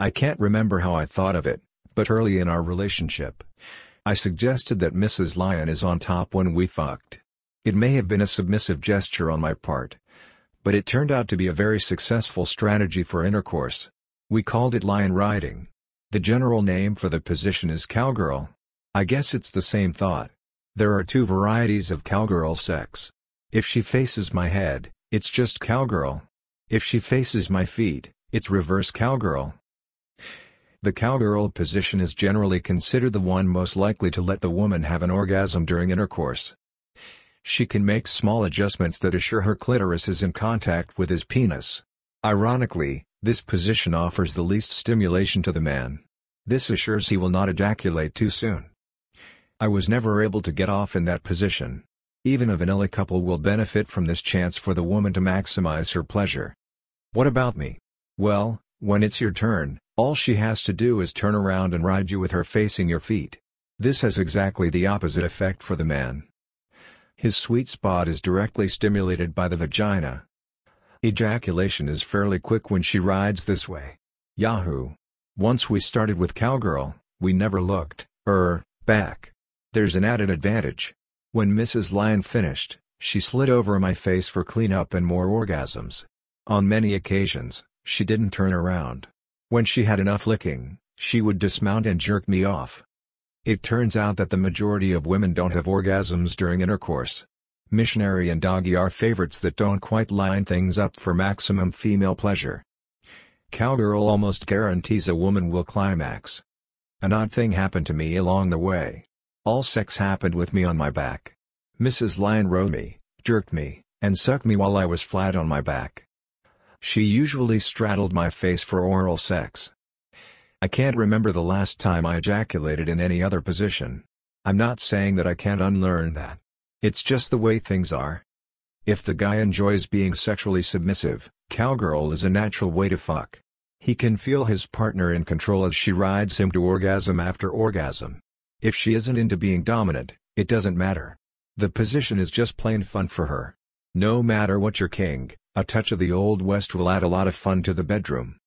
I can't remember how I thought of it, but early in our relationship, I suggested that Mrs. Lion is on top when we fucked. It may have been a submissive gesture on my part, but it turned out to be a very successful strategy for intercourse. We called it lion riding. The general name for the position is cowgirl. I guess it's the same thought. There are two varieties of cowgirl sex. If she faces my head, it's just cowgirl. If she faces my feet, it's reverse cowgirl. The cowgirl position is generally considered the one most likely to let the woman have an orgasm during intercourse. She can make small adjustments that assure her clitoris is in contact with his penis. Ironically, this position offers the least stimulation to the man. This assures he will not ejaculate too soon. I was never able to get off in that position. Even a vanilla couple will benefit from this chance for the woman to maximize her pleasure. What about me? Well, when it's your turn, all she has to do is turn around and ride you with her facing your feet. This has exactly the opposite effect for the man. His sweet spot is directly stimulated by the vagina. Ejaculation is fairly quick when she rides this way. Yahoo! Once we started with Cowgirl, we never looked, er, back. There's an added advantage. When Mrs. Lion finished, she slid over my face for cleanup and more orgasms. On many occasions, she didn't turn around. When she had enough licking, she would dismount and jerk me off. It turns out that the majority of women don't have orgasms during intercourse. Missionary and doggy are favorites that don't quite line things up for maximum female pleasure. Cowgirl almost guarantees a woman will climax. An odd thing happened to me along the way. All sex happened with me on my back. Mrs. Lion rode me, jerked me, and sucked me while I was flat on my back. She usually straddled my face for oral sex. I can't remember the last time I ejaculated in any other position. I'm not saying that I can't unlearn that. It's just the way things are. If the guy enjoys being sexually submissive, cowgirl is a natural way to fuck. He can feel his partner in control as she rides him to orgasm after orgasm. If she isn't into being dominant, it doesn't matter. The position is just plain fun for her. No matter what your king, a touch of the Old West will add a lot of fun to the bedroom.